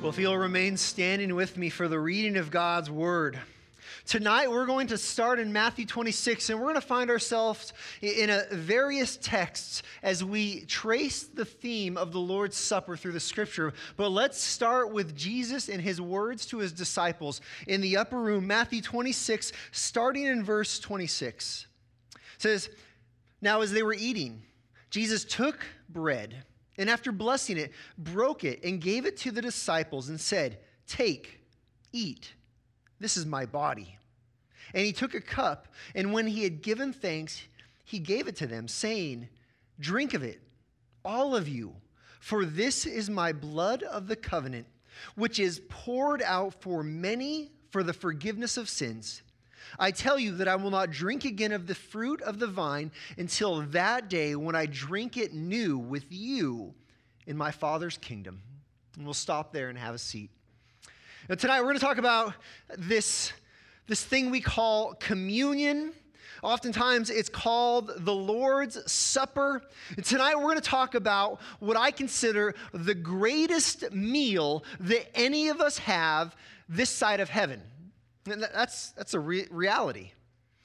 Well, if you'll remain standing with me for the reading of God's word. Tonight, we're going to start in Matthew 26, and we're going to find ourselves in a various texts as we trace the theme of the Lord's Supper through the scripture. But let's start with Jesus and his words to his disciples in the upper room, Matthew 26, starting in verse 26. It says, Now as they were eating, Jesus took bread and after blessing it, broke it and gave it to the disciples and said, Take, eat. This is my body. And he took a cup, and when he had given thanks, he gave it to them, saying, Drink of it, all of you, for this is my blood of the covenant, which is poured out for many for the forgiveness of sins. I tell you that I will not drink again of the fruit of the vine until that day when I drink it new with you in my Father's kingdom. And we'll stop there and have a seat. Now, tonight we're going to talk about this, this thing we call communion. Oftentimes it's called the Lord's Supper. And tonight we're going to talk about what I consider the greatest meal that any of us have this side of heaven. That's, that's a re- reality.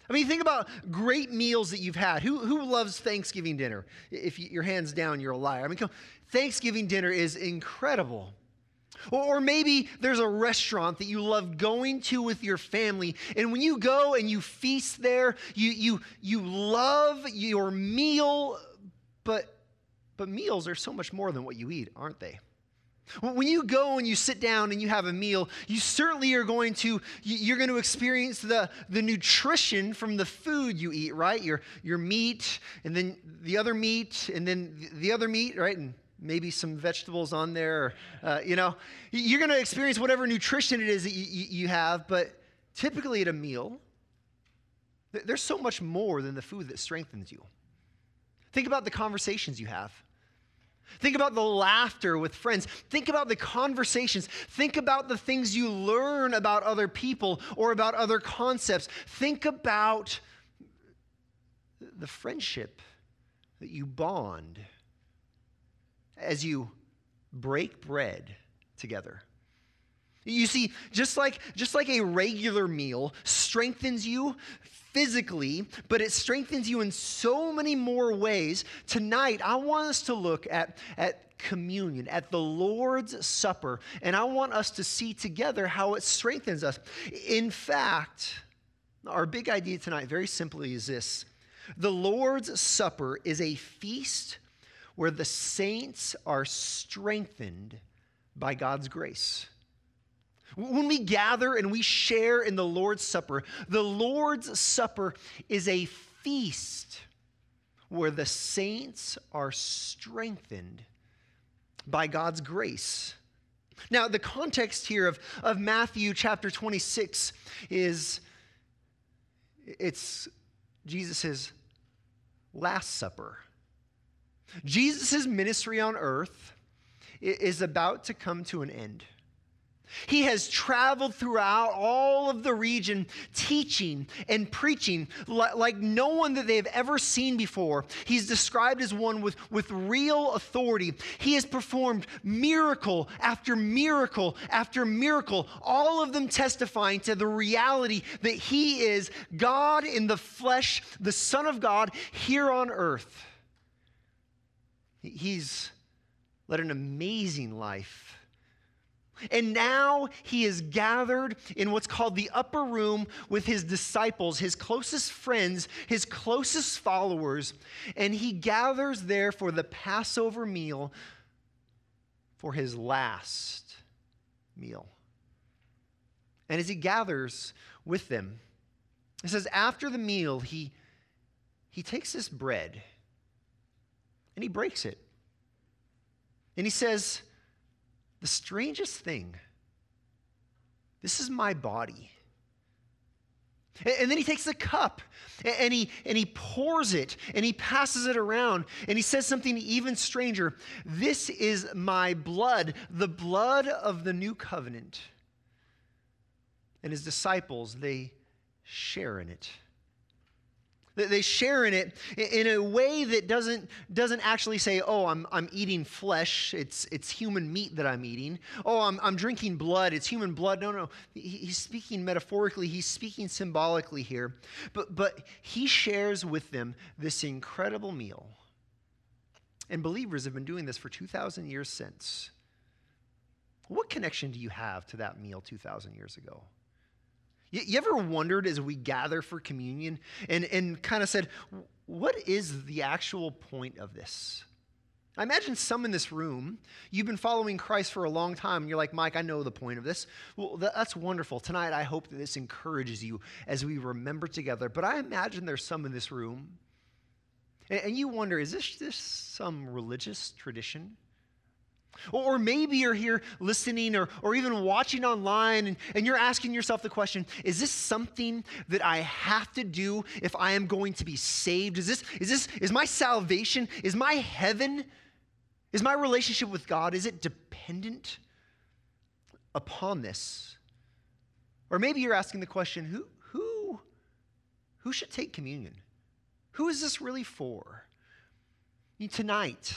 I mean, think about great meals that you've had. Who, who loves Thanksgiving dinner? If you, your hand's down, you're a liar. I mean, Thanksgiving dinner is incredible. Or, or maybe there's a restaurant that you love going to with your family, and when you go and you feast there, you, you, you love your meal, but, but meals are so much more than what you eat, aren't they? When you go and you sit down and you have a meal, you certainly are going to you're going to experience the, the nutrition from the food you eat, right? Your your meat and then the other meat and then the other meat, right? And maybe some vegetables on there. Or, uh, you know, you're going to experience whatever nutrition it is that you, you have, but typically at a meal, there's so much more than the food that strengthens you. Think about the conversations you have. Think about the laughter with friends. Think about the conversations. Think about the things you learn about other people or about other concepts. Think about the friendship that you bond as you break bread together. You see, just like, just like a regular meal strengthens you physically, but it strengthens you in so many more ways. Tonight, I want us to look at, at communion, at the Lord's Supper, and I want us to see together how it strengthens us. In fact, our big idea tonight, very simply, is this the Lord's Supper is a feast where the saints are strengthened by God's grace. When we gather and we share in the Lord's Supper, the Lord's Supper is a feast where the saints are strengthened by God's grace. Now, the context here of, of Matthew chapter 26 is it's Jesus' Last Supper. Jesus' ministry on earth is about to come to an end. He has traveled throughout all of the region teaching and preaching like no one that they've ever seen before. He's described as one with, with real authority. He has performed miracle after miracle after miracle, all of them testifying to the reality that he is God in the flesh, the Son of God here on earth. He's led an amazing life. And now he is gathered in what's called the upper room with his disciples, his closest friends, his closest followers. And he gathers there for the Passover meal for his last meal. And as he gathers with them, it says, after the meal, he, he takes this bread and he breaks it. And he says, The strangest thing, this is my body. And then he takes the cup and he, and he pours it and he passes it around and he says something even stranger. This is my blood, the blood of the new covenant. And his disciples, they share in it. They share in it in a way that doesn't, doesn't actually say, oh, I'm, I'm eating flesh, it's, it's human meat that I'm eating. Oh, I'm, I'm drinking blood, it's human blood. No, no. He's speaking metaphorically, he's speaking symbolically here. But, but he shares with them this incredible meal. And believers have been doing this for 2,000 years since. What connection do you have to that meal 2,000 years ago? You, you ever wondered as we gather for communion and, and kind of said, what is the actual point of this? I imagine some in this room, you've been following Christ for a long time, and you're like, Mike, I know the point of this. Well, that's wonderful. Tonight, I hope that this encourages you as we remember together. But I imagine there's some in this room, and, and you wonder, is this, just some religious tradition? Or, maybe you're here listening or, or even watching online and, and you're asking yourself the question is this something that I have to do if I am going to be saved? Is this, is this, is my salvation, is my heaven, is my relationship with God, is it dependent upon this? Or maybe you're asking the question who, who, who should take communion? Who is this really for? Tonight,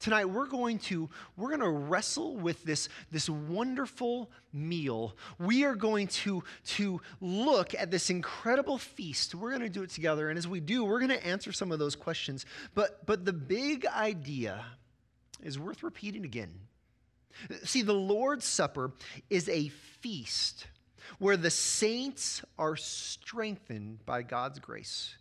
Tonight we're going to we're going to wrestle with this this wonderful meal. We are going to to look at this incredible feast. We're going to do it together and as we do, we're going to answer some of those questions. But but the big idea is worth repeating again. See, the Lord's Supper is a feast where the saints are strengthened by God's grace.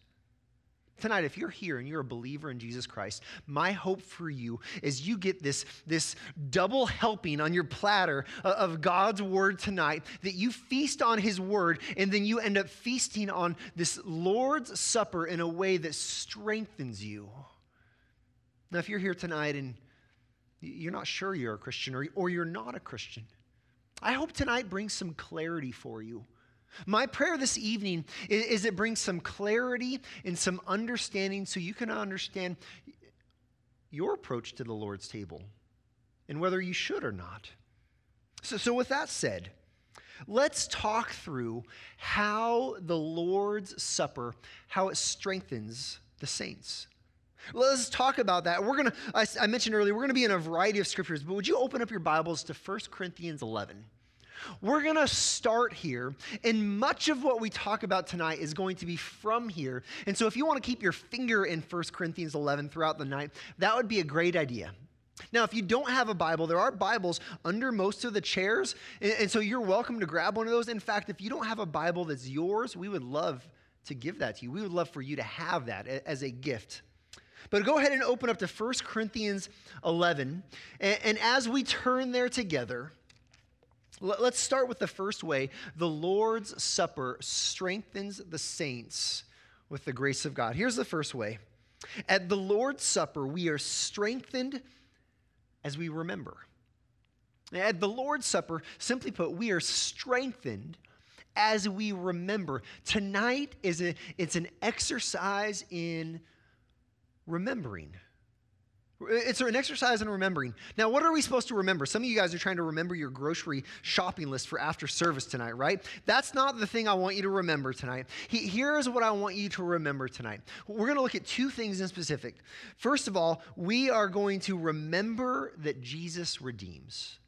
Tonight, if you're here and you're a believer in Jesus Christ, my hope for you is you get this, this double helping on your platter of God's word tonight, that you feast on his word, and then you end up feasting on this Lord's Supper in a way that strengthens you. Now, if you're here tonight and you're not sure you're a Christian or, or you're not a Christian, I hope tonight brings some clarity for you. My prayer this evening is, is it brings some clarity and some understanding so you can understand your approach to the Lord's table and whether you should or not. So, so with that said, let's talk through how the Lord's Supper, how it strengthens the saints. Let's talk about that. We're going to, I, mentioned earlier, we're going to be in a variety of scriptures, but would you open up your Bibles to 1 Corinthians 11? We're going to start here, and much of what we talk about tonight is going to be from here. And so, if you want to keep your finger in 1 Corinthians 11 throughout the night, that would be a great idea. Now, if you don't have a Bible, there are Bibles under most of the chairs, and, and so you're welcome to grab one of those. In fact, if you don't have a Bible that's yours, we would love to give that to you. We would love for you to have that as a gift. But go ahead and open up to 1 Corinthians 11. And, and, as we turn there together, Let's start with the first way the Lord's Supper strengthens the saints with the grace of God. Here's the first way At the Lord's Supper, we are strengthened as we remember. At the Lord's Supper, simply put, we are strengthened as we remember. Tonight is a, it's an exercise in remembering. It's an exercise in remembering. Now, what are we supposed to remember? Some of you guys are trying to remember your grocery shopping list for after service tonight, right? That's not the thing I want you to remember tonight. Here's what I want you to remember tonight. We're going to look at two things in specific. First of all, we are going to remember that Jesus redeems.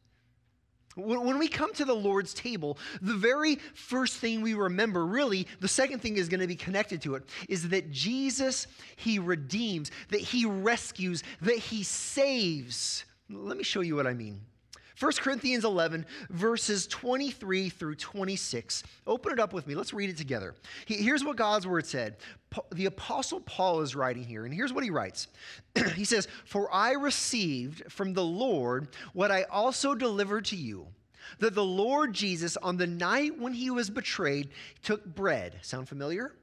When we come to the Lord's table, the very first thing we remember, really, the second thing is going to be connected to it, is that Jesus, He redeems, that He rescues, that He saves. Let me show you what I mean. 1 Corinthians 11, verses 23 through 26. Open it up with me. Let's read it together. Here's what God's word said. The Apostle Paul is writing here, and here's what he writes He says, For I received from the Lord what I also delivered to you that the Lord Jesus, on the night when he was betrayed, took bread. Sound familiar?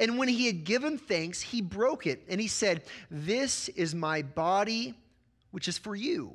And when he had given thanks, he broke it and he said, This is my body, which is for you.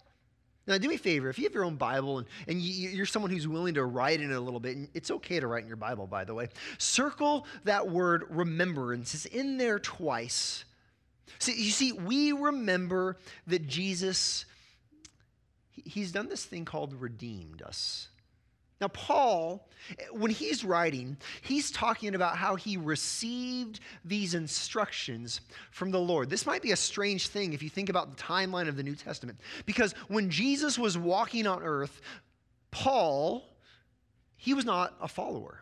Now, do me a favor. If you have your own Bible and, and you, are someone who's willing to write in it a little bit, and it's okay to write in your Bible, by the way, circle that word remembrance. It's in there twice. See, you see, we remember that Jesus, he's done this thing called redeemed us. Now, Paul, when he's writing, he's talking about how he received these instructions from the Lord. This might be a strange thing if you think about the timeline of the New Testament, because when Jesus was walking on earth, Paul, he was not a follower.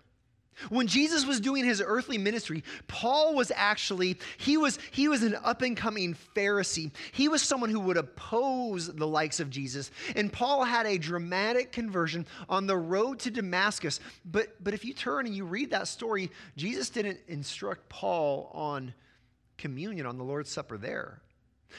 When Jesus was doing his earthly ministry, Paul was actually, he was, he was an up and coming Pharisee. He was someone who would oppose the likes of Jesus. And Paul had a dramatic conversion on the road to Damascus. But, but if you turn and you read that story, Jesus didn't instruct Paul on communion, on the Lord's Supper there.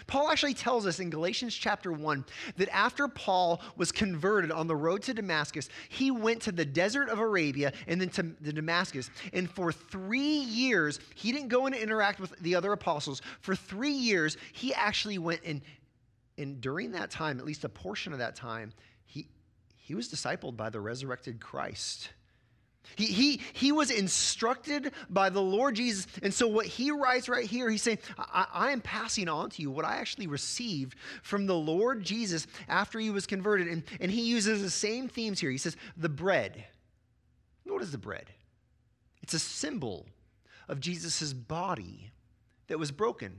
Paul actually tells us in Galatians chapter 1 that after Paul was converted on the road to Damascus, he went to the desert of Arabia and then to the Damascus. And for three years, he didn't go and interact with the other apostles. For three years, he actually went and, and during that time, at least a portion of that time, he, he was discipled by the resurrected Christ. He, he, he was instructed by the Lord Jesus. And so, what he writes right here, he's saying, I, I, am passing on to you what I actually received from the Lord Jesus after he was converted. And, and he uses the same themes here. He says, the bread. What is the bread? It's a symbol of Jesus' body that was broken.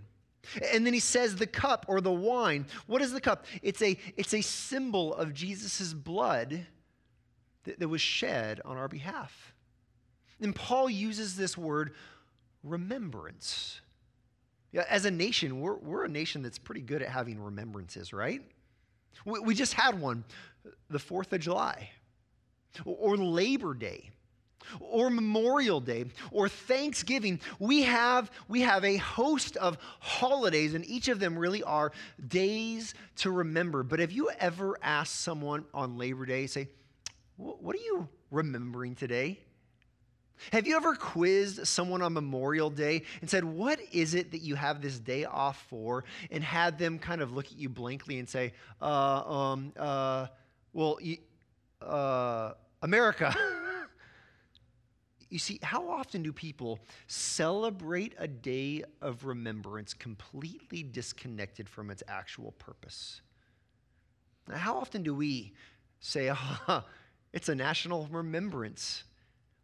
And then he says the cup or the wine. What is the cup? It's a, it's a symbol of Jesus' blood that, that was shed on our behalf. And Paul uses this word remembrance. Yeah, as a nation, we're, we're a nation that's pretty good at having remembrances, right? We, we just had one, the 4th of July, or, or Labor Day, or Memorial Day, or Thanksgiving. We have, we have a host of holidays, and each of them really are days to remember. But have you ever asked someone on Labor Day, say, what are you remembering today? Have you ever quizzed someone on Memorial Day and said, What is it that you have this day off for? And had them kind of look at you blankly and say, uh, um, uh, Well, uh, America. you see, how often do people celebrate a day of remembrance completely disconnected from its actual purpose? How often do we say, oh, it's a national remembrance.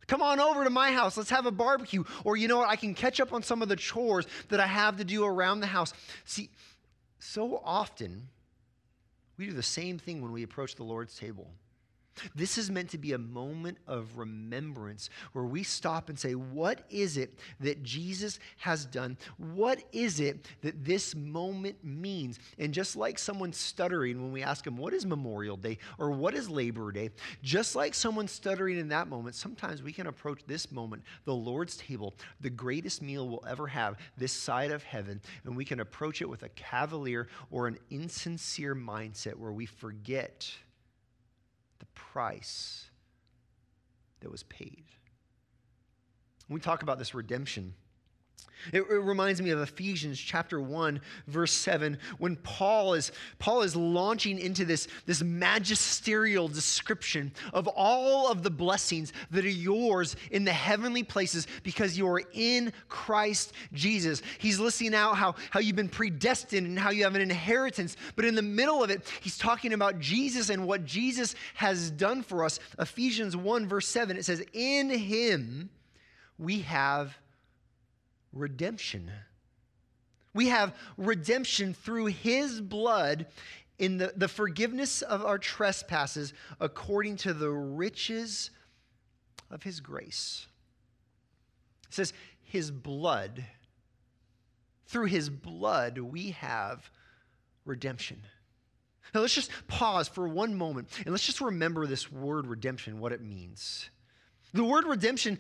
Come on over to my house. Let's have a barbecue. Or you know what? I can catch up on some of the chores that I have to do around the house. See, so often we do the same thing when we approach the Lord's table. This is meant to be a moment of remembrance where we stop and say, What is it that Jesus has done? What is it that this moment means? And just like someone stuttering when we ask them, What is Memorial Day or what is Labor Day? Just like someone stuttering in that moment, sometimes we can approach this moment, the Lord's table, the greatest meal we'll ever have this side of heaven, and we can approach it with a cavalier or an insincere mindset where we forget price that was paid. We talk about this redemption, it, it, reminds me of Ephesians chapter 1, verse 7, when Paul is, Paul is launching into this, this magisterial description of all of the blessings that are yours in the heavenly places because you are in Christ Jesus. He's listing out how, how you've been predestined and how you have an inheritance. But in the middle of it, he's talking about Jesus and what Jesus has done for us. Ephesians 1, verse 7, it says, In him we have redemption. We have redemption through his blood in the, the forgiveness of our trespasses according to the riches of his grace. It says, his blood, through his blood, we have redemption. Now let's just pause for one moment and let's just remember this word redemption, what it means. The word redemption,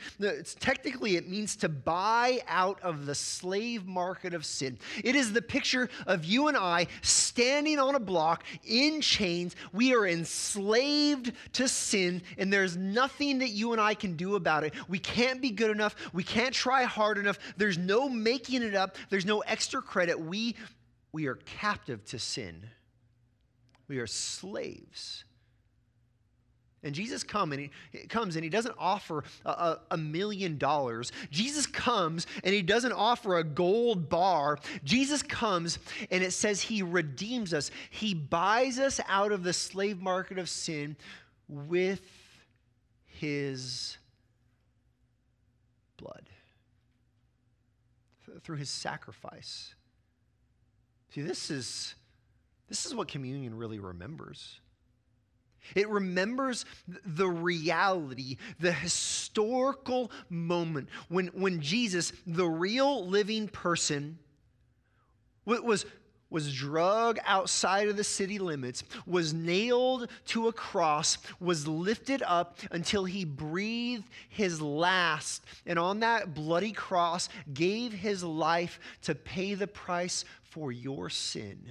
technically, it means to buy out of the slave market of sin. It is the picture of you and I standing on a block in chains. We are enslaved to sin, and there's nothing that you and I can do about it. We can't be good enough. We can't try hard enough. There's no making it up. There's no extra credit. We, we are captive to sin. We are slaves. And Jesus come and he, comes and he doesn't offer a, a, a, million dollars. Jesus comes and he doesn't offer a gold bar. Jesus comes and it says he redeems us. He buys us out of the slave market of sin with his blood, through his sacrifice. See, this is, this is what communion really remembers. It remembers the reality, the historical moment when, when Jesus, the real living person, was, was drug outside of the city limits, was nailed to a cross, was lifted up until he breathed his last, and on that bloody cross gave his life to pay the price for your sin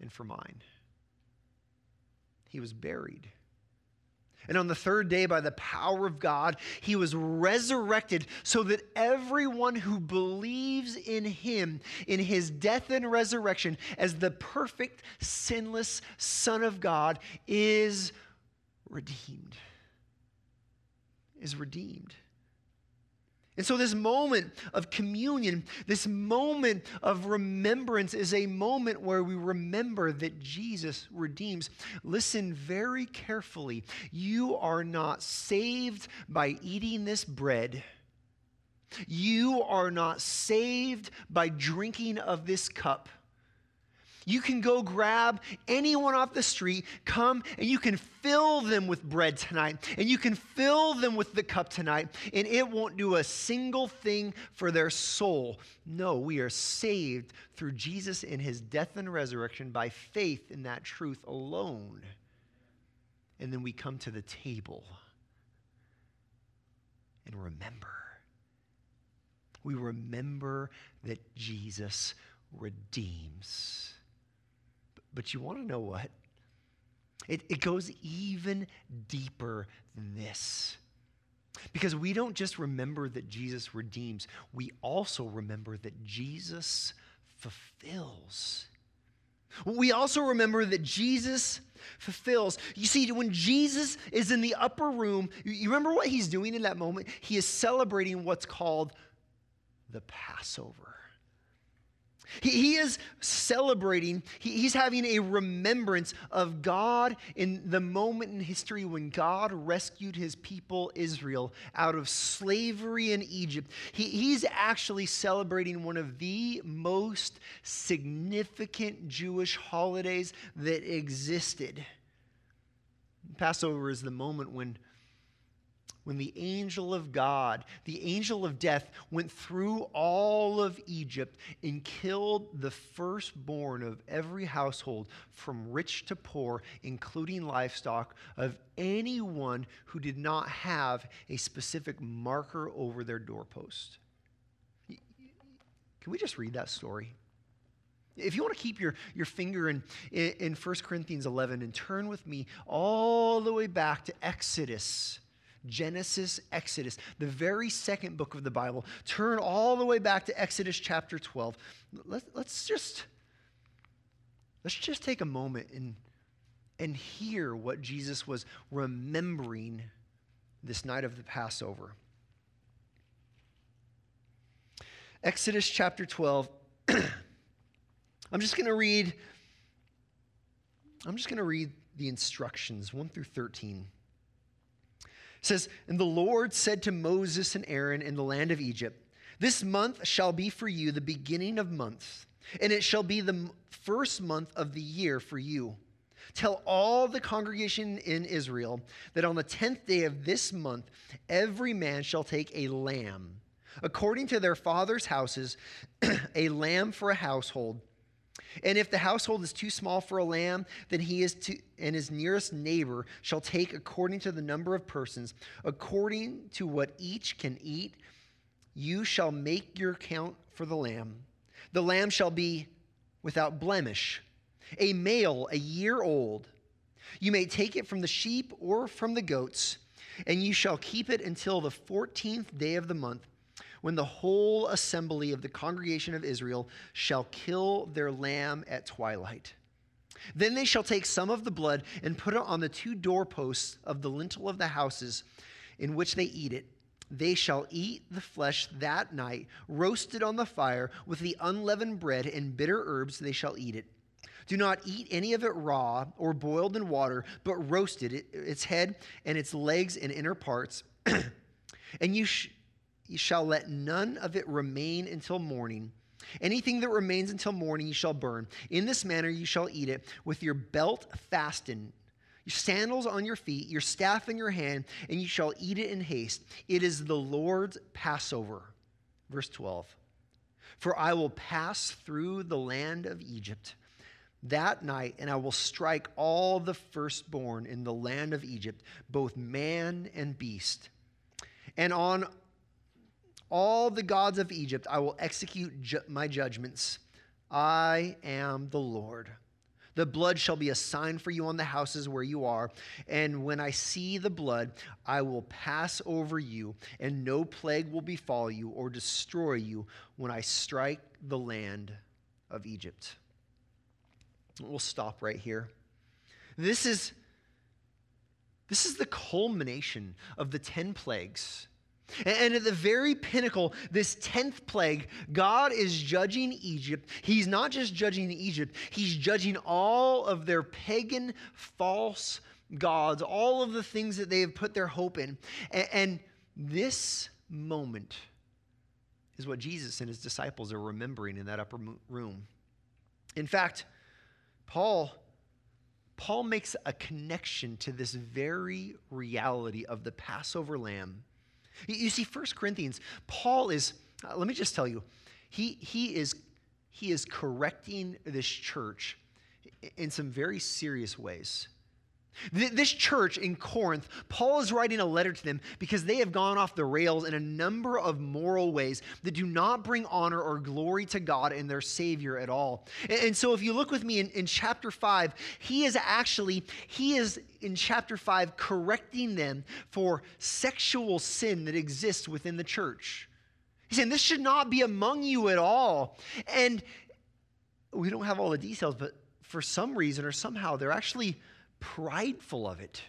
and for mine he was buried. And on the third day, by the power of God, he was resurrected so that everyone who believes in him, in his death and resurrection, as the perfect, sinless Son of God, is redeemed. Is redeemed. And so, this moment of communion, this moment of remembrance, is a moment where we remember that Jesus redeems. Listen very carefully. You are not saved by eating this bread. You are not saved by drinking of this cup. You can go grab anyone off the street, come, and you can fill them with bread tonight, and you can fill them with the cup tonight, and it won't do a single thing for their soul. No, we are saved through Jesus in his death and resurrection by faith in that truth alone. And then we come to the table and remember. We remember that Jesus redeems. But you want to know what? It, it goes even deeper than this. Because we don't just remember that Jesus redeems, we also remember that Jesus fulfills. We also remember that Jesus fulfills. You see, when Jesus is in the upper room, you remember what he's doing in that moment? He is celebrating what's called the Passover. He, he is celebrating, he, he's having a remembrance of God in the moment in history when God rescued his people Israel out of slavery in Egypt. He, he's actually celebrating one of the most significant Jewish holidays that existed. Passover is the moment when when the angel of God, the angel of death, went through all of Egypt and killed the firstborn of every household, from rich to poor, including livestock, of anyone who did not have a specific marker over their doorpost. Can we just read that story? If you want to keep your, your finger in, in, in 1 Corinthians 11 and turn with me all the way back to Exodus Genesis, Exodus, the very second book of the Bible. Turn all the way back to Exodus chapter 12. Let, let's just let's just take a moment and and hear what Jesus was remembering this night of the Passover. Exodus chapter 12. I'm just going to read I'm just going to read the instructions 1 through 13. Says, And the Lord said to Moses and Aaron in the land of Egypt, This month shall be for you the beginning of months, and it shall be the first month of the year for you. Tell all the congregation in Israel that on the tenth day of this month, every man shall take a lamb, according to their father's houses, a lamb for a household and if the household is too small for a lamb, then he is to, and his nearest neighbor shall take according to the number of persons, according to what each can eat. You shall make your count for the lamb. The lamb shall be without blemish, a male, a year old. You may take it from the sheep or from the goats, and you shall keep it until the 14th day of the month when the whole assembly of the congregation of Israel shall kill their lamb at twilight. Then they shall take some of the blood and put it on the two doorposts of the lintel of the houses in which they eat it. They shall eat the flesh that night, roasted on the fire, with the unleavened bread and bitter herbs they shall eat it. Do not eat any of it raw or boiled in water, but roasted, it, its head and its legs and inner parts. and you, sh- you shall let none of it remain until morning. Anything that remains until morning you shall burn. In this manner you shall eat it, with your belt fastened, your sandals on your feet, your staff in your hand, and you shall eat it in haste. It is the Lord's Passover. Verse 12 For I will pass through the land of Egypt that night, and I will strike all the firstborn in the land of Egypt, both man and beast. And on all the gods of Egypt I will execute ju- my judgments. I am the Lord. The blood shall be a sign for you on the houses where you are. And when I see the blood, I will pass over you, and no plague will befall you or destroy you when I strike the land of Egypt. We'll stop right here. This is, this is the culmination of the 10 plagues and at the very pinnacle, this 10th plague, God is judging Egypt. He's not just judging Egypt, He's judging all of their pagan, false gods, all of the things that they have put their hope in. And this moment is what Jesus and his disciples are remembering in that upper room. In fact, Paul. Paul makes a connection to this very reality of the Passover lamb you see, 1 Corinthians, Paul is, uh, let me just tell you, he, he, is, he is correcting this church in some very serious ways. This church in Corinth, Paul is writing a letter to them because they have gone off the rails in a number of moral ways that do not bring honor or glory to God and their Savior at all. And so if you look with me in, in chapter 5, he is actually, he is in chapter 5 correcting them for sexual sin that exists within the church. He's saying this should not be among you at all. And we don't have all the details, but for some reason or somehow, they're actually prideful of it.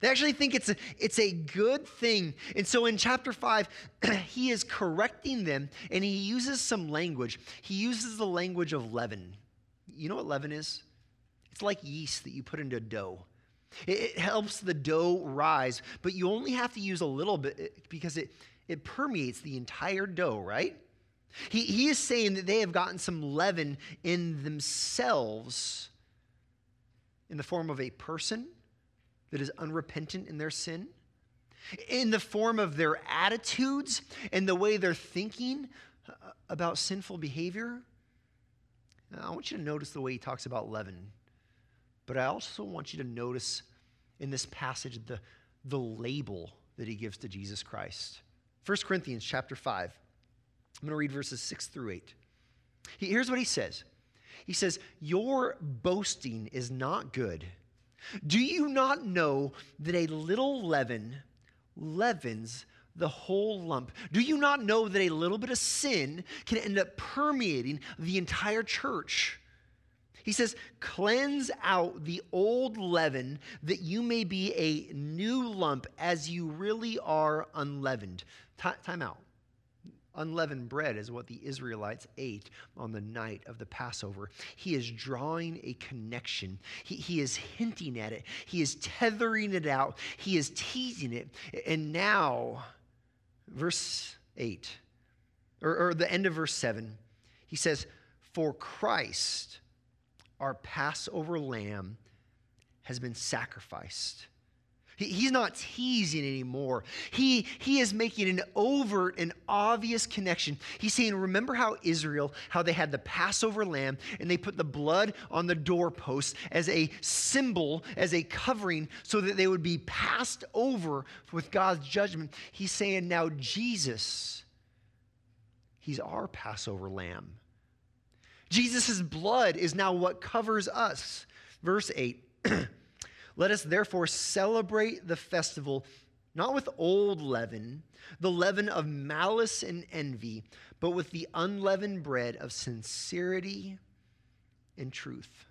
They actually think it's a, it's a good thing. And so in chapter 5, he is correcting them and he uses some language. He uses the language of leaven. You know what leaven is? It's like yeast that you put into dough. It, it helps the dough rise, but you only have to use a little bit eh, because it, it permeates the entire dough, right? He, he is saying that they have gotten some leaven in themselves in the form of a person that is unrepentant in their sin, in the form of their attitudes and the way they're thinking uh, about sinful behavior. I want you to notice the way he talks about leaven, but I also want you to notice in this passage the, the label that he gives to Jesus Christ. 1 Corinthians chapter 5. I'm going to read verses 6 through 8. Here's what he says he says, Your boasting is not good. Do you not know that a little leaven leavens the whole lump? Do you not know that a little bit of sin can end up permeating the entire church? He says, Cleanse out the old leaven that you may be a new lump as you really are unleavened. time out. Unleavened bread is what the Israelites ate on the night of the Passover. He is drawing a connection. He, he is hinting at it. He is tethering it out. He is teasing it. And now, verse 8, or, or the end of verse 7, he says, For Christ, our Passover lamb, has been sacrificed. He, he's not teasing anymore. He, he is making an overt and obvious connection. He's saying, Remember how Israel, how they had the Passover lamb and they put the blood on the doorpost as a symbol, as a covering, so that they would be passed over with God's judgment. He's saying, Now Jesus, he's our Passover lamb. Jesus' blood is now what covers us. Verse 8. Let us therefore celebrate the festival not with old leaven, the leaven of malice and envy, but with the unleavened bread of sincerity and truth.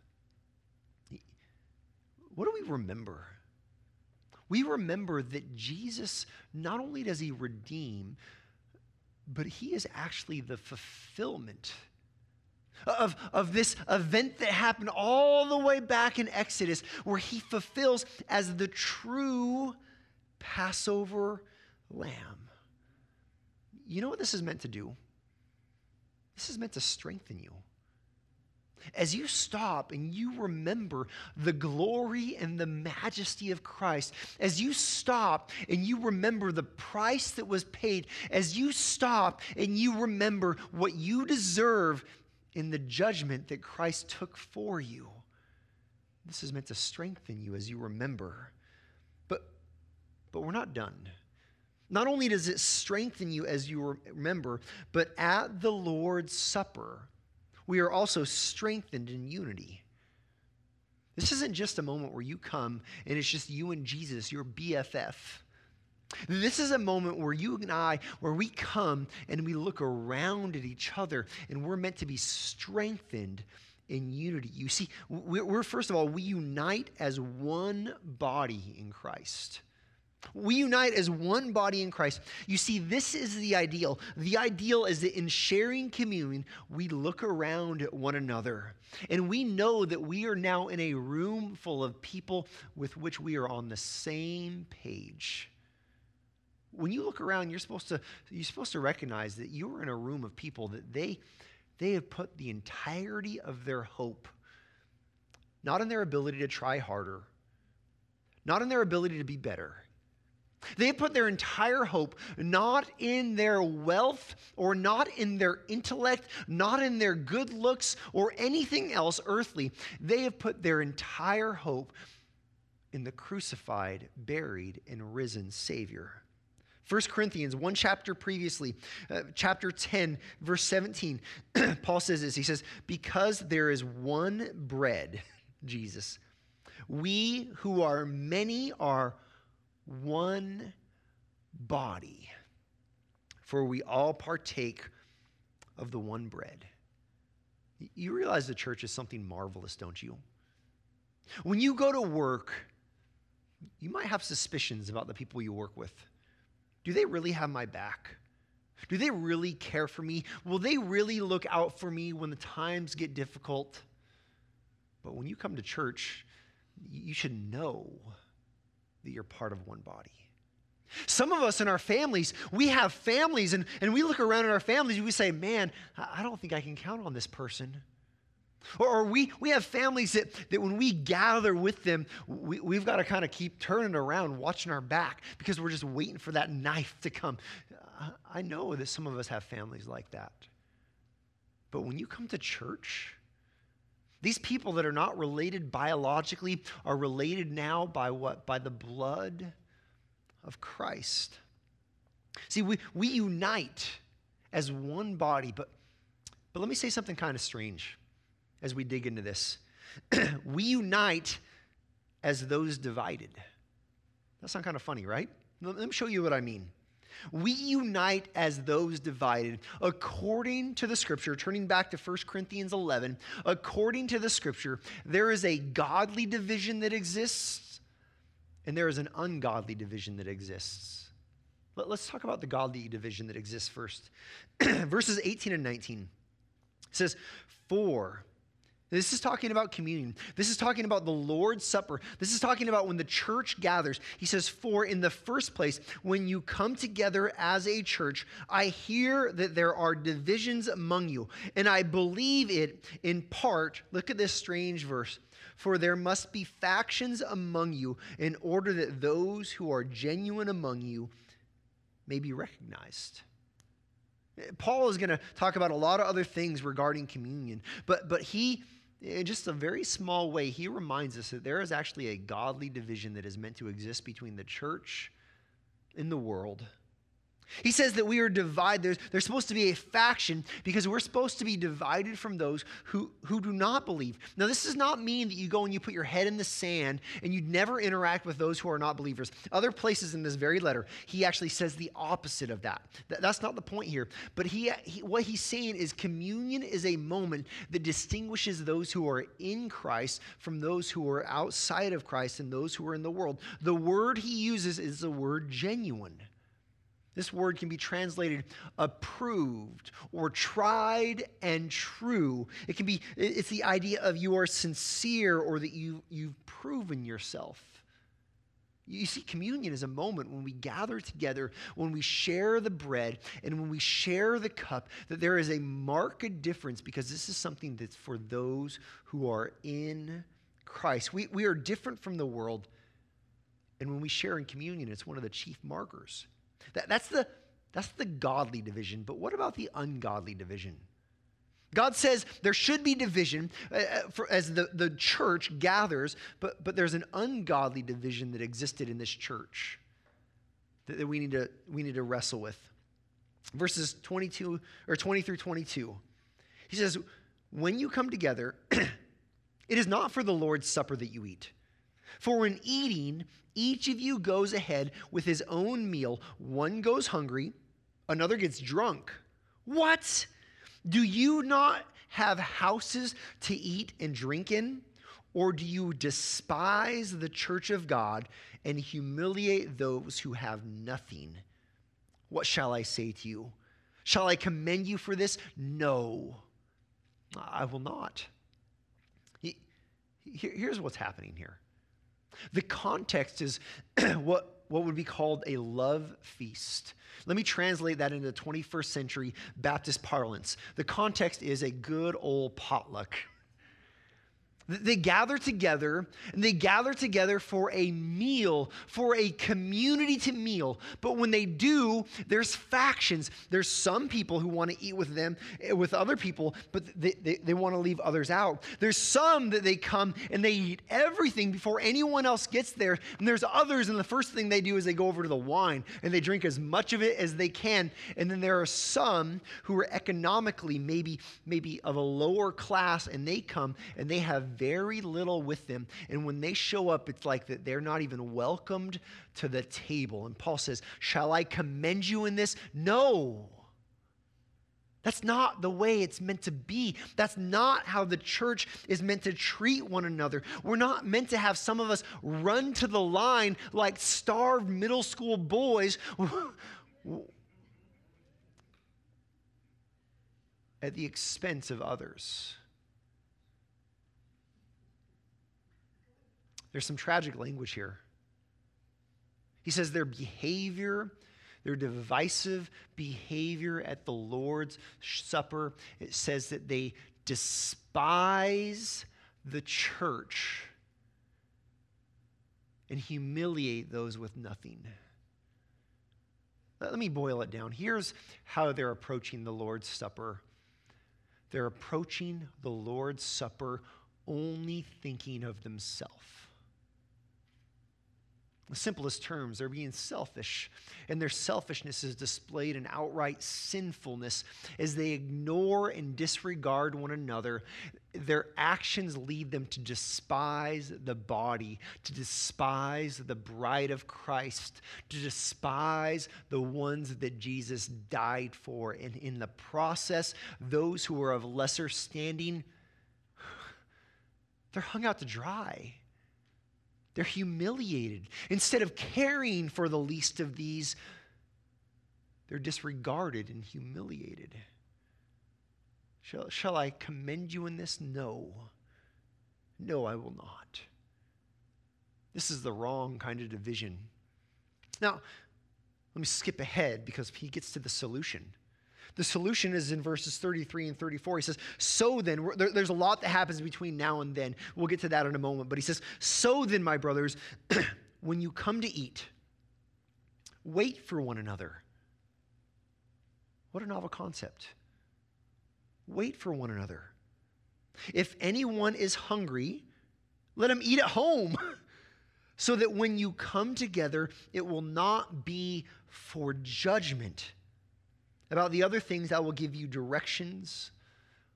what do we remember? We remember that Jesus, not only does he redeem, but he is actually the fulfillment of, of this event that happened all the way back in Exodus, where he fulfills as the true Passover lamb. You know what this is meant to do? This is meant to strengthen you. As you stop and you remember the glory and the majesty of Christ, as you stop and you remember the price that was paid, as you stop and you remember what you deserve in the judgment that Christ took for you, this is meant to strengthen you as you remember. But, but we're not done. Not only does it strengthen you as you remember, but at the Lord's Supper, we are also strengthened in unity. This isn't just a moment where you come and it's just you and Jesus, your BFF. This is a moment where you and I, where we come and we look around at each other and we're meant to be strengthened in unity. You see, we're, first of all, we unite as one body in Christ. We unite as one body in Christ. You see, this is the ideal. The ideal is that in sharing communion, we look around at one another and we know that we are now in a room full of people with which we are on the same page. When you look around, you're supposed to, you're supposed to recognize that you're in a room of people that they, they have put the entirety of their hope, not in their ability to try harder, not in their ability to be better they have put their entire hope not in their wealth or not in their intellect, not in their good looks or anything else earthly. They have put their entire hope in the crucified, buried, and risen Savior. 1 Corinthians, one chapter previously, uh, chapter 10, verse 17, Paul says this. He says, Because there is one bread, Jesus, we who are many are one body, for we all partake of the one bread. You realize the church is something marvelous, don't you? When you go to work, you might have suspicions about the people you work with. Do they really have my back? Do they really care for me? Will they really look out for me when the times get difficult? But when you come to church, you should know that you're part of one body. Some of us in our families, we have families, and, and we look around in our families and we say, Man, I don't think I can count on this person. Or, or we, we have families that, that when we gather with them, we, we've got to kind of keep turning around, watching our back, because we're just waiting for that knife to come. I know that some of us have families like that. But when you come to church, these people that are not related biologically are related now by what? By the blood of Christ. See, we, we unite as one body, but, but let me say something kind of strange as we dig into this. we unite as those divided. That sounds kind of funny, right? Let me show you what I mean. We unite as those divided according to the scripture. Turning back to 1 Corinthians 11, according to the scripture, there is a godly division that exists, and there is an ungodly division that exists. Let, us talk about the godly division that exists first. Verses 18 and 19 says, For this is talking about communion. This is talking about the Lord's Supper. This is talking about when the church gathers. He says, For in the first place, when you come together as a church, I hear that there are divisions among you. And I believe it in part. Look at this strange verse. For there must be factions among you in order that those who are genuine among you may be recognized. Paul is going to talk about a lot of other things regarding communion, but, but he in just a very small way, he reminds us that there is actually a godly division that is meant to exist between the church and the world. He says that we are divided. There's, there's supposed to be a faction because we're supposed to be divided from those who, who do not believe. Now, this does not mean that you go and you put your head in the sand and you never interact with those who are not believers. Other places in this very letter, he actually says the opposite of that. that that's not the point here. But he, he, what he's saying is communion is a moment that distinguishes those who are in Christ from those who are outside of Christ and those who are in the world. The word he uses is the word genuine. This word can be translated approved or tried and true. It can be, it's the idea of you are sincere or that you, you've proven yourself. You see, communion is a moment when we gather together, when we share the bread, and when we share the cup, that there is a marked difference because this is something that's for those who are in Christ. We, we are different from the world, and when we share in communion, it's one of the chief markers. That, that's, the, that's the godly division. But what about the ungodly division? God says there should be division uh, uh, as the, the church gathers, but, but there's an ungodly division that existed in this church that, that we, need to, we need to wrestle with. Verses 22 or 20 through 22. He says, When you come together, it is not for the Lord's supper that you eat. For in eating, each of you goes ahead with his own meal. One goes hungry, another gets drunk. What? Do you not have houses to eat and drink in? Or do you despise the church of God and humiliate those who have nothing? What shall I say to you? Shall I commend you for this? No, I will not. Here's what's happening here the context is what, what would be called a love feast. Let me translate that into 21st century Baptist parlance. The context is a good old potluck. They gather together and they gather together for a meal, for a community to meal. But when they do, there's factions. There's some people who want to eat with them, eh, with other people, but they, they, they want to leave others out. There's some that they come and they eat everything before anyone else gets there. And there's others, and the first thing they do is they go over to the wine and they drink as much of it as they can. And then there are some who are economically maybe, maybe of a lower class and they come and they have very little with them. And when they show up, it's like that they're not even welcomed to the table. And Paul says, Shall I commend you in this? No. That's not the way it's meant to be. That's not how the church is meant to treat one another. We're not meant to have some of us run to the line like starved middle school boys at the expense of others. There's some tragic language here. He says their behavior, their divisive behavior at the Lord's Supper, it says that they despise the church and humiliate those with nothing. Let me boil it down. Here's how they're approaching the Lord's Supper they're approaching the Lord's Supper only thinking of themselves the simplest terms, they're being selfish. And their selfishness is displayed in outright sinfulness as they ignore and disregard one another. Their actions lead them to despise the body, to despise the bride of Christ, to despise the ones that Jesus died for. And in the process, those who are of lesser standing, they're hung out to dry. They're humiliated. Instead of caring for the least of these, they're disregarded and humiliated. Shall, shall I commend you in this? No. No, I will not. This is the wrong kind of division. Now, let me skip ahead because he gets to the solution. The solution is in verses 33 and 34. He says, So then, there, there's a lot that happens between now and then. We'll get to that in a moment. But he says, So then, my brothers, when you come to eat, wait for one another. What a novel concept. Wait for one another. If anyone is hungry, let him eat at home. so that when you come together, it will not be for judgment. About the other things, I will give you directions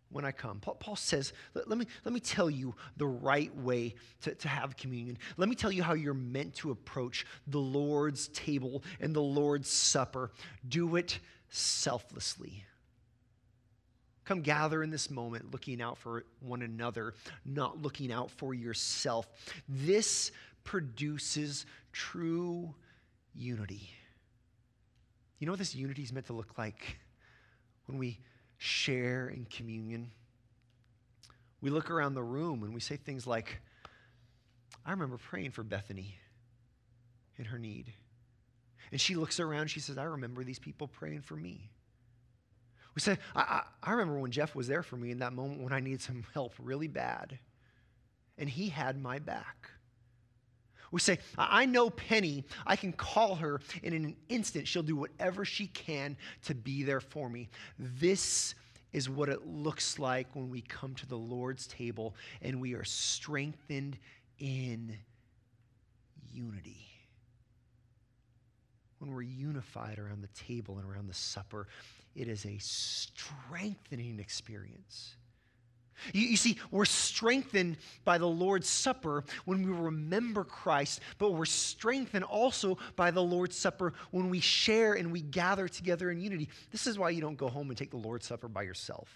when I come. Paul, Paul says, let, let, me, let me tell you the right way to, to have communion. Let me tell you how you're meant to approach the Lord's table and the Lord's supper. Do it selflessly. Come gather in this moment looking out for one another, not looking out for yourself. This produces true unity. You know what this unity is meant to look like when we share in communion? We look around the room and we say things like, I remember praying for Bethany in her need. And she looks around, she says, I remember these people praying for me. We say, I, I, I, remember when Jeff was there for me in that moment when I needed some help really bad. And he had my back. We say, I know Penny. I can call her, and in an instant, she'll do whatever she can to be there for me. This is what it looks like when we come to the Lord's table and we are strengthened in unity. When we're unified around the table and around the supper, it is a strengthening experience. You, you, see, we're strengthened by the Lord's Supper when we remember Christ, but we're strengthened also by the Lord's Supper when we share and we gather together in unity. This is why you don't go home and take the Lord's Supper by yourself.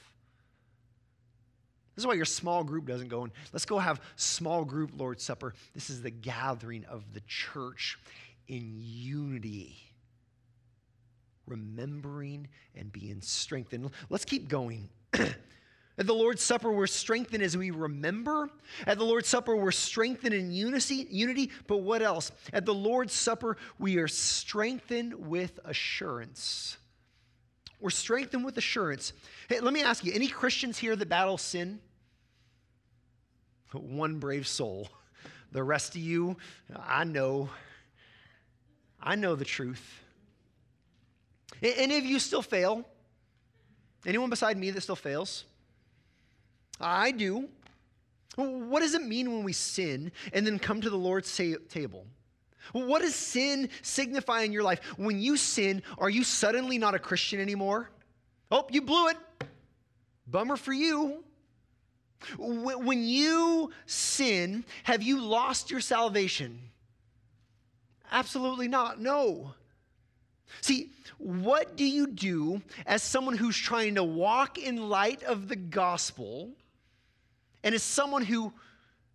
This is why your small group doesn't go and let's go have small group Lord's Supper. This is the gathering of the church in unity, remembering and being strengthened. Let's keep going. At the Lord's Supper, we're strengthened as we remember. At the Lord's Supper, we're strengthened in unity. But what else? At the Lord's Supper, we are strengthened with assurance. We're strengthened with assurance. Hey, let me ask you any Christians here that battle sin? One brave soul. The rest of you, I know. I know the truth. Any of you still fail? Anyone beside me that still fails? I do. What does it mean when we sin and then come to the Lord's table? What does sin signify in your life? When you sin, are you suddenly not a Christian anymore? Oh, you blew it. Bummer for you. When you sin, have you lost your salvation? Absolutely not. No. See, what do you do as someone who's trying to walk in light of the gospel and as someone who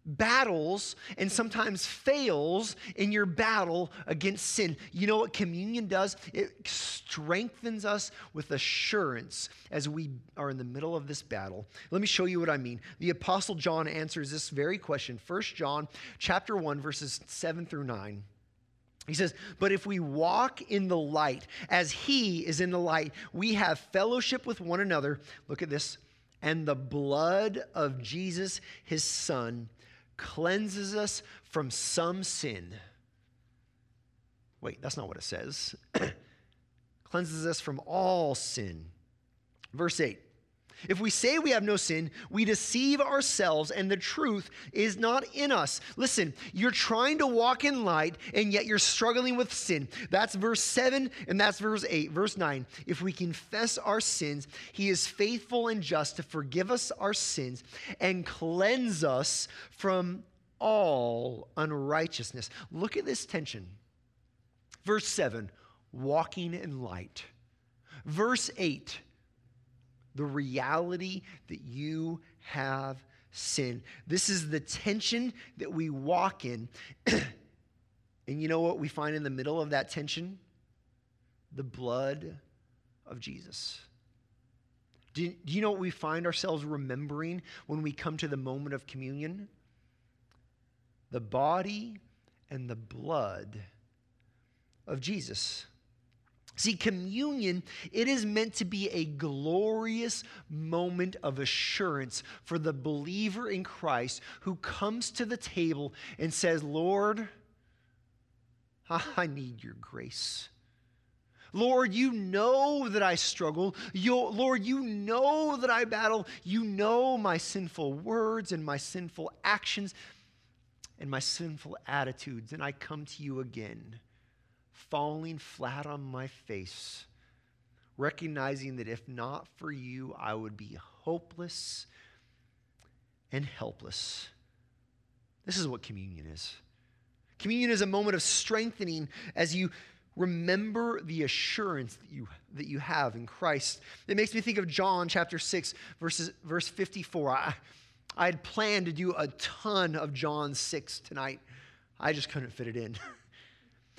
battles and sometimes fails in your battle against sin. You know what communion does? It strengthens us with assurance as we are in the middle of this battle. Let me show you what I mean. The apostle John answers this very question. 1 John chapter 1 verses 7 through 9. He says, But if we walk in the light as he is in the light, we have fellowship with one another. Look at this and the blood of Jesus, his son, cleanses us from some sin. Wait, that's not what it says. cleanses us from all sin. Verse 8 if we say we have no sin, we deceive ourselves and the truth is not in us. Listen, you're trying to walk in light and yet you're struggling with sin. That's verse 7 and that's verse 8. Verse 9. If we confess our sins, he is faithful and just to forgive us our sins and cleanse us from all unrighteousness. Look at this tension. Verse 7, walking in light. Verse 8, the reality that you have sin. This is the tension that we walk in. and you know what we find in the middle of that tension? The blood of Jesus. Do, do you know what we find ourselves remembering when we come to the moment of communion? The body and the blood of Jesus. See, communion, it is meant to be a glorious moment of assurance for the believer in Christ who comes to the table and says, Lord, I need your grace. Lord, you know that I struggle. You, Lord, you know that I battle. You know my sinful words and my sinful actions. and my sinful attitudes, and I come to you again, falling flat on my face, recognizing that if not for you, I would be hopeless and helpless. This is what communion is. Communion is a moment of strengthening as you remember the assurance that you, that you have in Christ. It makes me think of John chapter 6, verses, verse 54. I, I had planned to do a ton of John 6 tonight. I just couldn't fit it in.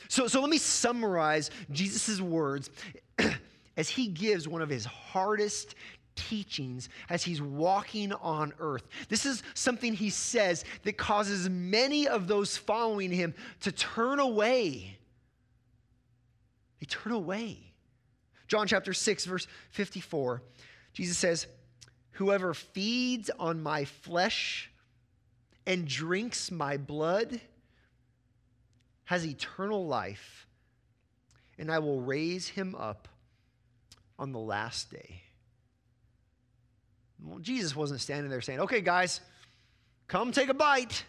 so, so let me summarize Jesus' words as he gives one of his hardest teachings as he's walking on earth. This is something he says that causes many of those following him to turn away. They turn away. John chapter 6, verse 54, Jesus says, Whoever feeds on my flesh and drinks my blood has eternal life, and I will raise him up on the last day. Well, Jesus wasn't standing there saying, okay, guys, come take a bite.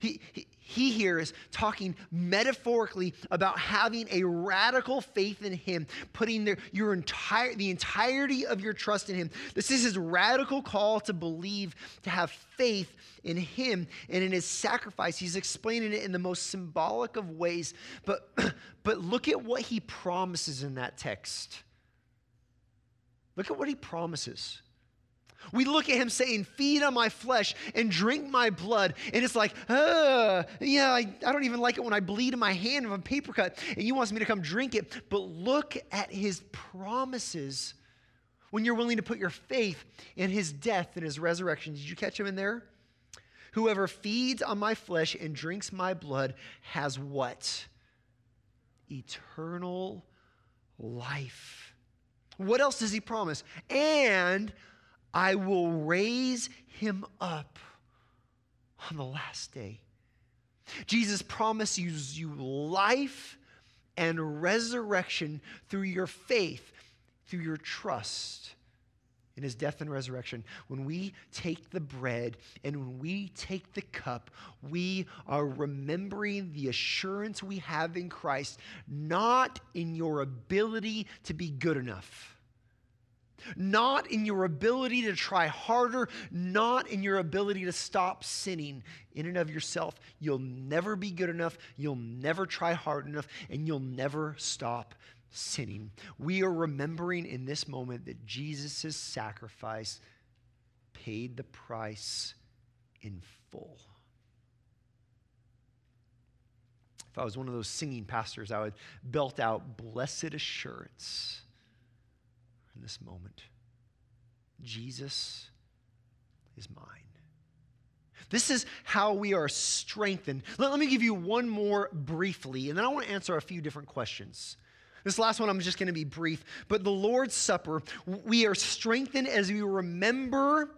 He, he, he here is talking metaphorically about having a radical faith in him, putting their, your entire, the entirety of your trust in him. This is his radical call to believe, to have faith in him and in his sacrifice. He's explaining it in the most symbolic of ways. But, but look at what he promises in that text. Look at what he promises. We look at him saying, Feed on my flesh and drink my blood. And it's like, uh, yeah, I, I don't even like it when I bleed in my hand of a paper cut, and he wants me to come drink it. But look at his promises when you're willing to put your faith in his death and his resurrection. Did you catch him in there? Whoever feeds on my flesh and drinks my blood has what? Eternal life. What else does he promise? And I will raise him up on the last day. Jesus promises you life and resurrection through your faith, through your trust in his death and resurrection. When we take the bread and when we take the cup, we are remembering the assurance we have in Christ, not in your ability to be good enough. Not in your ability to try harder, not in your ability to stop sinning in and of yourself. You'll never be good enough, you'll never try hard enough, and you'll never stop sinning. We are remembering in this moment that Jesus' sacrifice paid the price in full. If I was one of those singing pastors, I would belt out blessed assurance in this moment. Jesus is mine. This is how we are strengthened. Let, let, me give you one more briefly, and then I want to answer a few different questions. This last one, I'm just going to be brief. But the Lord's Supper, we are strengthened as we remember.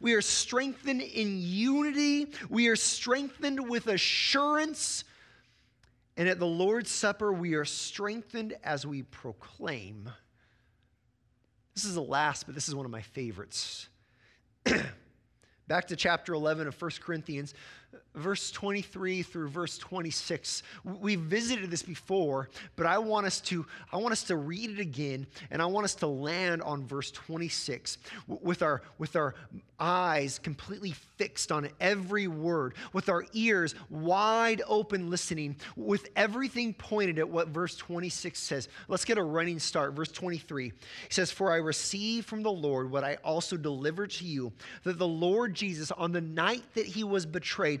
We are strengthened in unity. We are strengthened with assurance. And at the Lord's Supper, we are strengthened as we proclaim. This is the last, but this is one of my favorites. Back to chapter 11 of 1 Corinthians verse 23 through verse 26 We've visited this before but i want us to i want us to read it again and i want us to land on verse 26 with our with our eyes completely fixed on every word with our ears wide open listening with everything pointed at what verse 26 says. Let's get a running start. Verse 23 he says for i received from the lord what i also delivered to you that the lord jesus on the night that he was betrayed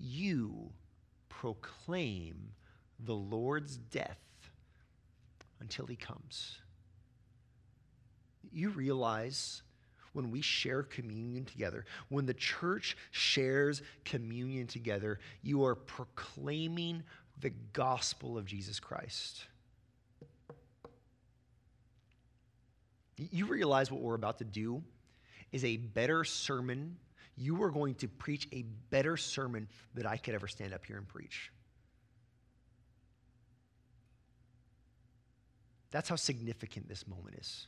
you proclaim the Lord's death until he comes. You realize when we share communion together, when the church shares communion together, you are proclaiming the gospel of Jesus Christ. You realize what we're about to do is a better sermon. You are going to preach a better sermon that I could ever stand up here and preach. That's how significant this moment is.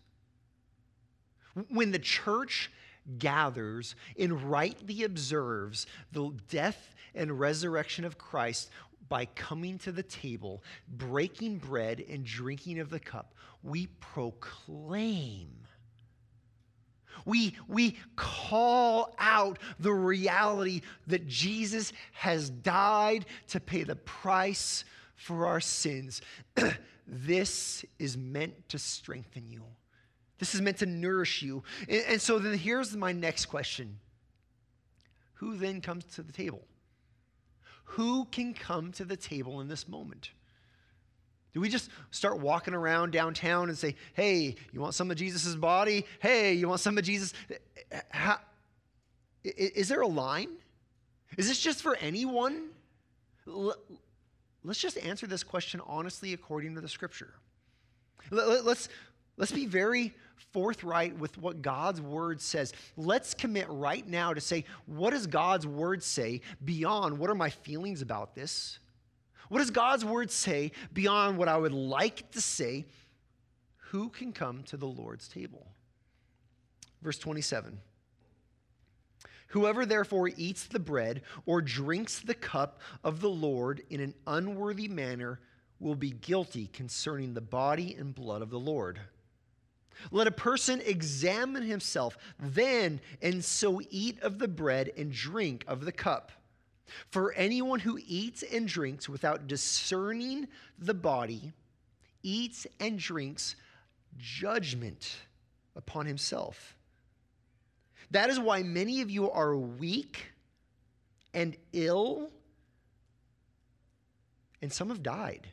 When the church gathers and rightly observes the death and resurrection of Christ by coming to the table, breaking bread, and drinking of the cup, we proclaim. We, we call out the reality that Jesus has died to pay the price for our sins. this is meant to strengthen you. This is meant to nourish you. And, and so then here's my next question Who then comes to the table? Who can come to the table in this moment? Do we just start walking around downtown and say, hey, you want some of Jesus' body? Hey, you want some of Jesus? How, is there a line? Is this just for anyone? Let's just answer this question honestly according to the scripture. Let's, let's be very forthright with what God's word says. Let's commit right now to say, what does God's word say beyond what are my feelings about this? What does God's word say beyond what I would like to say? Who can come to the Lord's table? Verse 27. Whoever therefore eats the bread or drinks the cup of the Lord in an unworthy manner will be guilty concerning the body and blood of the Lord. Let a person examine himself then, and so eat of the bread and drink of the cup. For anyone who eats and drinks without discerning the body eats and drinks judgment upon himself. That is why many of you are weak and ill, and some have died.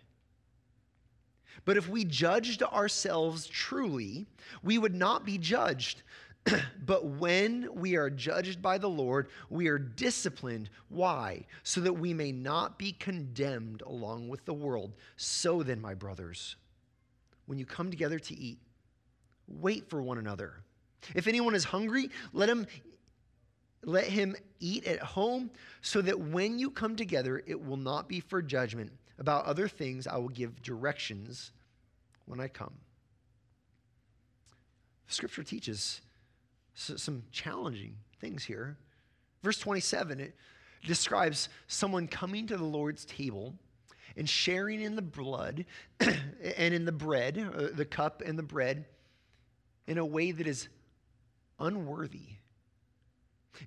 But if we judged ourselves truly, we would not be judged. but when we are judged by the Lord, we are disciplined. Why? So that we may not be condemned along with the world. So then, my brothers, when you come together to eat, wait for one another. If anyone is hungry, let him let him eat at home so that when you come together it will not be for judgment about other things, I will give directions when I come. Scripture teaches some challenging things here. Verse 27, it describes someone coming to the Lord's table and sharing in the blood and in the bread, uh, the cup and the bread, in a way that is unworthy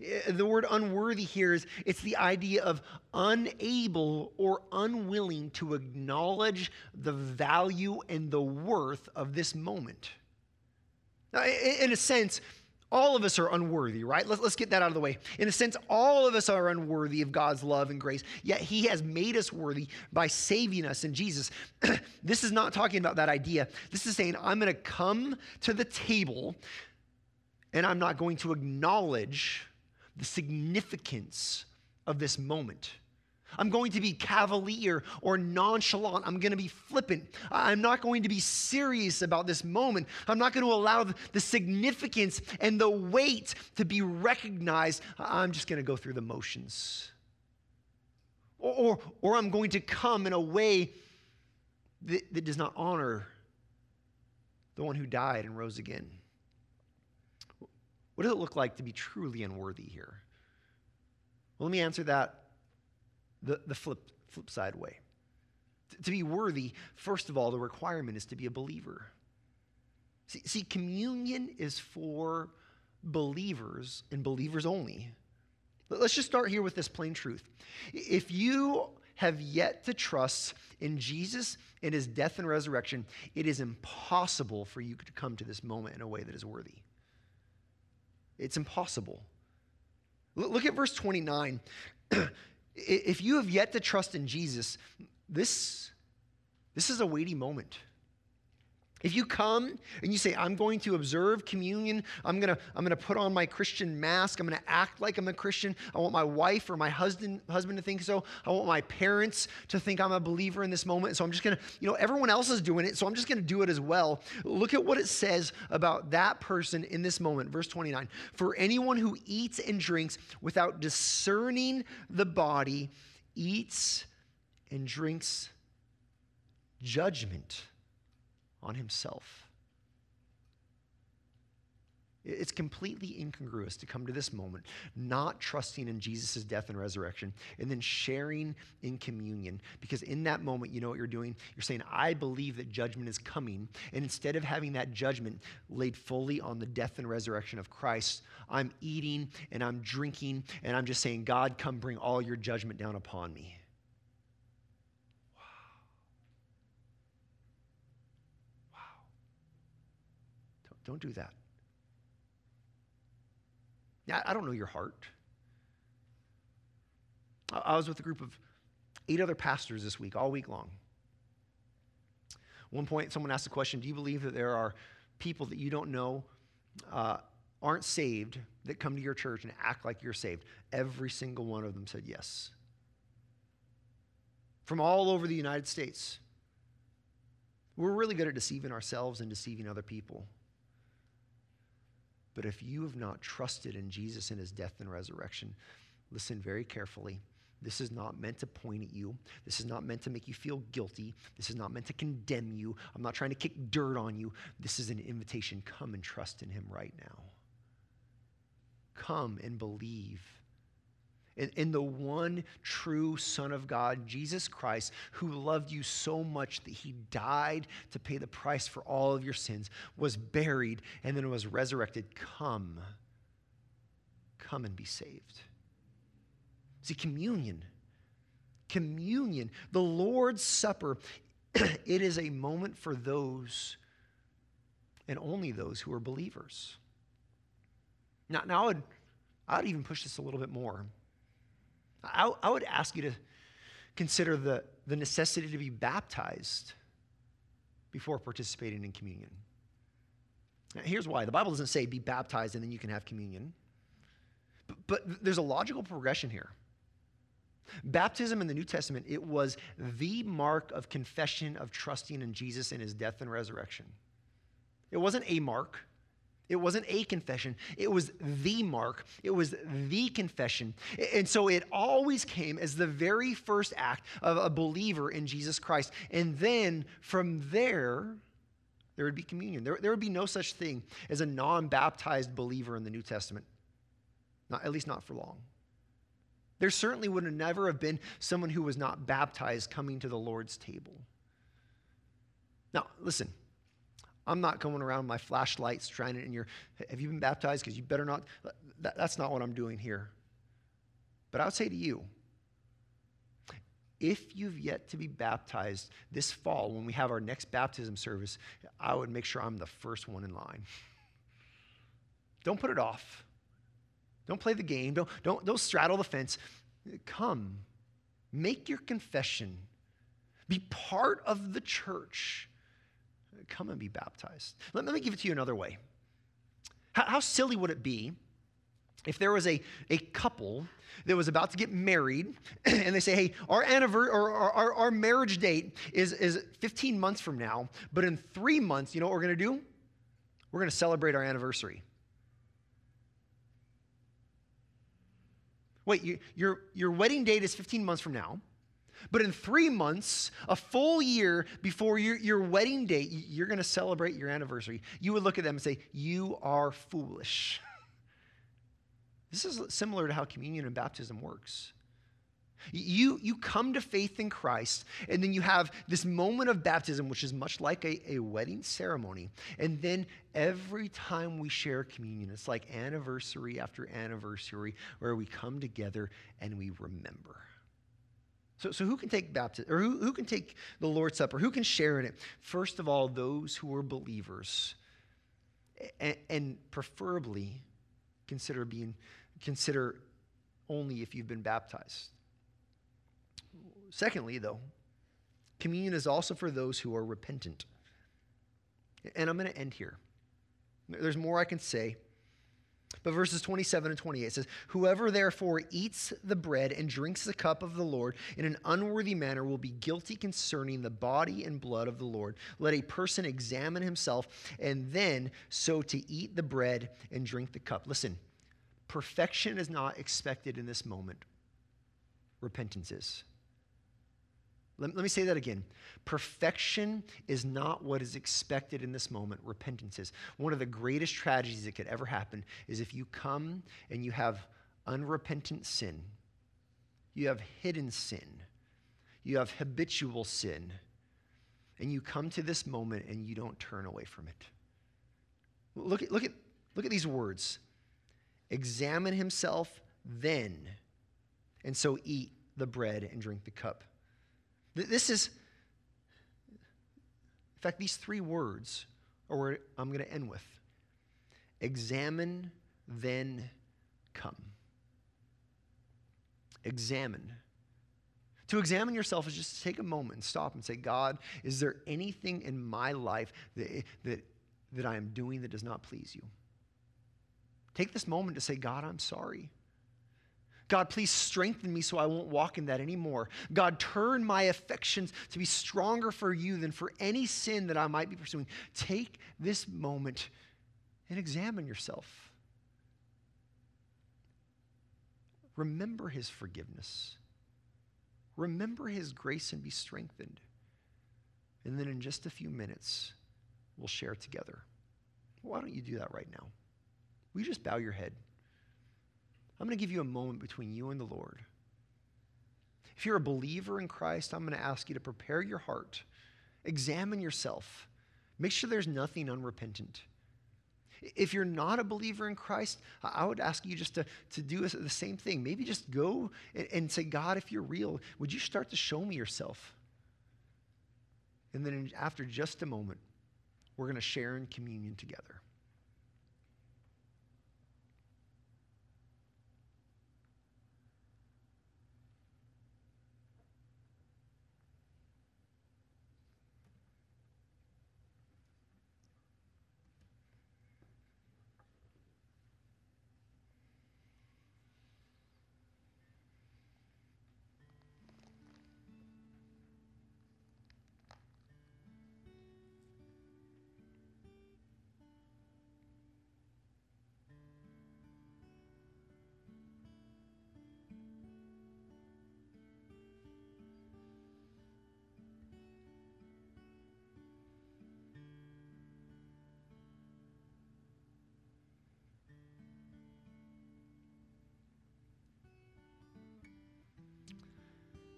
Eh, the word unworthy here is it's the idea of unable or unwilling to acknowledge the value and the worth of this moment. Now, in a sense, all of us are unworthy, right? Let's, let's get that out of the way. In a sense, all of us are unworthy of God's love and grace, yet He has made us worthy by saving us in Jesus. this is not talking about that idea. This is saying, I'm going to come to the table and I'm not going to acknowledge the significance of this moment. I'm going to be cavalier or nonchalant. I'm going to be flippant. I'm not going to be serious about this moment. I'm not going to allow the significance and the weight to be recognized. I'm just going to go through the motions. Or, or, or I'm going to come in a way that, that does not honor the one who died and rose again. What does it look like to be truly unworthy here? Well, let me answer that the, the flip, flip side way. to be worthy, first of all, the requirement is to be a believer. See, see, communion is for believers and believers only. Let's just start here with this plain truth. If you have yet to trust in Jesus and his death and resurrection, it is impossible for you to come to this moment in a way that is worthy. It's impossible. Look at verse 29. if you have yet to trust in Jesus, this, this is a weighty moment. If you come and you say, I'm going to observe communion, I'm going to, I'm going to put on my Christian mask, I'm going to act like I'm a Christian, I want my wife or my husband, husband to think so, I want my parents to think I'm a believer in this moment, so I'm just going to, you know, everyone else is doing it, so I'm just going to do it as well. Look at what it says about that person in this moment. Verse 29 For anyone who eats and drinks without discerning the body eats and drinks judgment on himself. It's completely incongruous to come to this moment not trusting in Jesus' death and resurrection and then sharing in communion. Because in that moment, you know what you're doing? You're saying, I believe that judgment is coming. And instead of having that judgment laid fully on the death and resurrection of Christ, I'm eating and I'm drinking and I'm just saying, God, come bring all your judgment down upon me. Don't do that. Now, I don't know your heart. I was with a group of eight other pastors this week, all week long. At One point, someone asked the question Do you believe that there are people that you don't know uh, aren't saved that come to your church and act like you're saved? Every single one of them said yes. From all over the United States. We're really good at deceiving ourselves and deceiving other people. But if you have not trusted in Jesus and his death and resurrection, listen very carefully. This is not meant to point at you. This is not meant to make you feel guilty. This is not meant to condemn you. I'm not trying to kick dirt on you. This is an invitation. Come and trust in him right now. Come and believe in, in, the one true Son of God, Jesus Christ, who loved you so much that he died to pay the price for all of your sins, was buried, and then was resurrected. Come. Come and be saved. See, communion, communion, the Lord's Supper, it is a moment for those and only those who are believers. Now, now I would, I would even push this a little bit more. I, I would ask you to consider the, the necessity to be baptized before participating in communion. Now, here's why the Bible doesn't say be baptized and then you can have communion, but, but there's a logical progression here. Baptism in the New Testament, it was the mark of confession of trusting in Jesus and his death and resurrection. It wasn't a mark, it wasn't a confession, it was the mark, it was the confession. And so it always came as the very first act of a believer in Jesus Christ. And then from there, there would be communion. There, there would be no such thing as a non baptized believer in the New Testament, not, at least not for long. There certainly would have never have been someone who was not baptized coming to the Lord's table. Now, listen, I'm not going around my flashlights trying to, in your, have you been baptized? Because you better not. That, that's not what I'm doing here. But I would say to you, if you've yet to be baptized this fall, when we have our next baptism service, I would make sure I'm the first one in line. Don't put it off. Don't play the game. Don't, don't, don't straddle the fence. Come, make your confession, be part of the church come and be baptized. Let, let me give it to you another way. How, how silly would it be if there was a, a couple that was about to get married and they say, hey, our, anniversary, or our, our marriage date is, is 15 months from now, but in three months, you know what we're going to do? We're going to celebrate our anniversary. Wait, you, your, your wedding date is 15 months from now. But in three months, a full year before your, your wedding date, you're going to celebrate your anniversary. You would look at them and say, You are foolish. this is similar to how communion and baptism works. You, you come to faith in Christ, and then you have this moment of baptism, which is much like a, a wedding ceremony. And then every time we share communion, it's like anniversary after anniversary, where we come together and we remember. So, so who can take baptism, or who, who can take the Lord's Supper? Who can share in it? First of all, those who are believers, and, and preferably consider being consider only if you've been baptized. Secondly, though, communion is also for those who are repentant. And I'm going to end here. There's more I can say. But verses 27 and 28 says, Whoever therefore eats the bread and drinks the cup of the Lord in an unworthy manner will be guilty concerning the body and blood of the Lord. Let a person examine himself, and then so to eat the bread and drink the cup. Listen, perfection is not expected in this moment, repentance is. Let, let, me say that again. Perfection is not what is expected in this moment. Repentance is. One of the greatest tragedies that could ever happen is if you come and you have unrepentant sin, you have hidden sin, you have habitual sin, and you come to this moment and you don't turn away from it. Look at, look at, look at these words examine himself then, and so eat the bread and drink the cup. This is, in fact, these three words are where I'm going to end with examine, then come. Examine. To examine yourself is just to take a moment and stop and say, God, is there anything in my life that, that, that I am doing that does not please you? Take this moment to say, God, I'm sorry. God, please strengthen me so I won't walk in that anymore. God, turn my affections to be stronger for you than for any sin that I might be pursuing. Take this moment and examine yourself. Remember his forgiveness. Remember his grace and be strengthened. And then in just a few minutes, we'll share together. Why don't you do that right now? Will you just bow your head? I'm going to give you a moment between you and the Lord. If you're a believer in Christ, I'm going to ask you to prepare your heart, examine yourself, make sure there's nothing unrepentant. If you're not a believer in Christ, I would ask you just to, to do the same thing. Maybe just go and, and say, God, if you're real, would you start to show me yourself? And then after just a moment, we're going to share in communion together.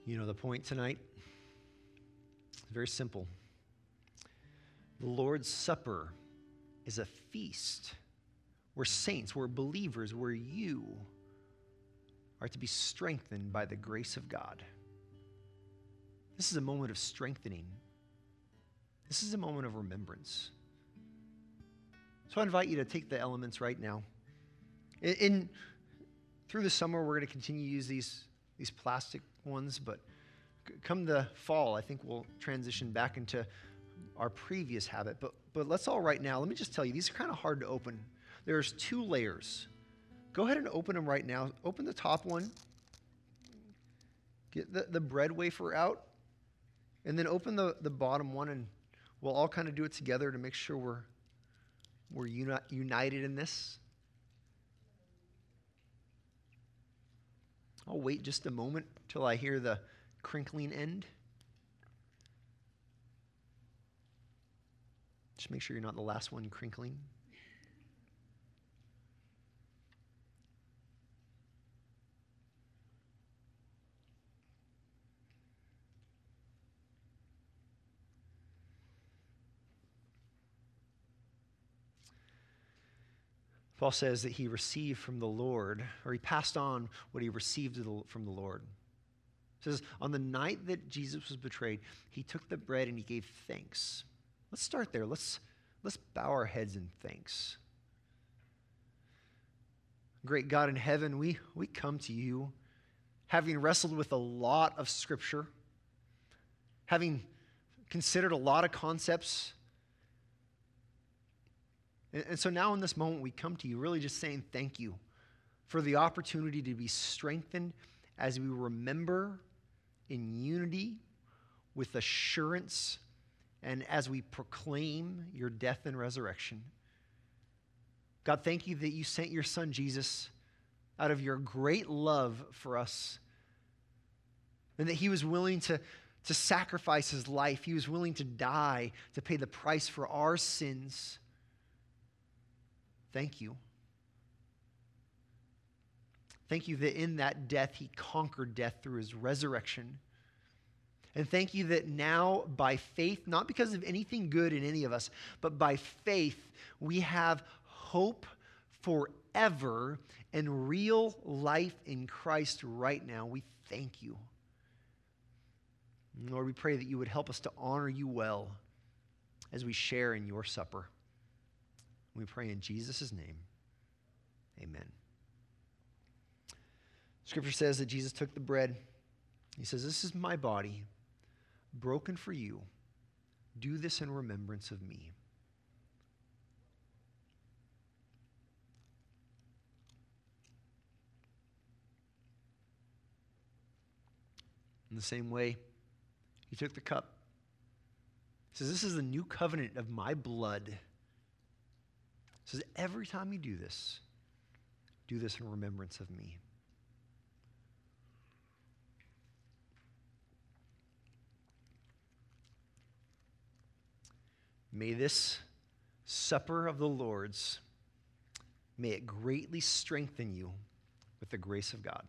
You know the point tonight? It's very simple. The Lord's Supper is a feast where saints, where believers, where you are to be strengthened by the grace of God. This is a moment of strengthening. This is a moment of remembrance. So I invite you to take the elements right now. In, in through the summer, we're going to continue to use these, these plastic ones, but come the fall, I think we'll transition back into our previous habit. But, but let's all right now, let me just tell you, these are kind of hard to open. There's two layers. Go ahead and open them right now. Open the top one, get the, the bread wafer out, and then open the, the bottom one, and we'll all kind of do it together to make sure we're, we're uni- united in this. I'll wait just a moment till I hear the crinkling end. Just make sure you're not the last one crinkling. Paul says that he received from the Lord, or he passed on what he received from the Lord. He says, on the night that Jesus was betrayed, he took the bread and he gave thanks. Let's start there. Let's, let's bow our heads in thanks. Great God in heaven, we, we come to you having wrestled with a lot of scripture, having considered a lot of concepts And, and so now in this moment, we come to you really just saying thank you for the opportunity to be strengthened as we remember in unity with assurance and as we proclaim your death and resurrection. God, thank you that you sent your son Jesus out of your great love for us and that he was willing to, to sacrifice his life. He was willing to die to pay the price for our sins. Thank you. Thank you that in that death, he conquered death through his resurrection. And thank you that now, by faith, not because of anything good in any of us, but by faith, we have hope forever and real life in Christ right now. We thank you. Lord, we pray that you would help us to honor you well as we share in your supper. We pray in Jesus' name. Amen. Scripture says that Jesus took the bread. He says, This is my body, broken for you. Do this in remembrance of me. In the same way, he took the cup. He says, This is the new covenant of my blood. Says, Every time you do this, do this in remembrance of me. May this supper of the Lord's, may it greatly strengthen you with the grace of God.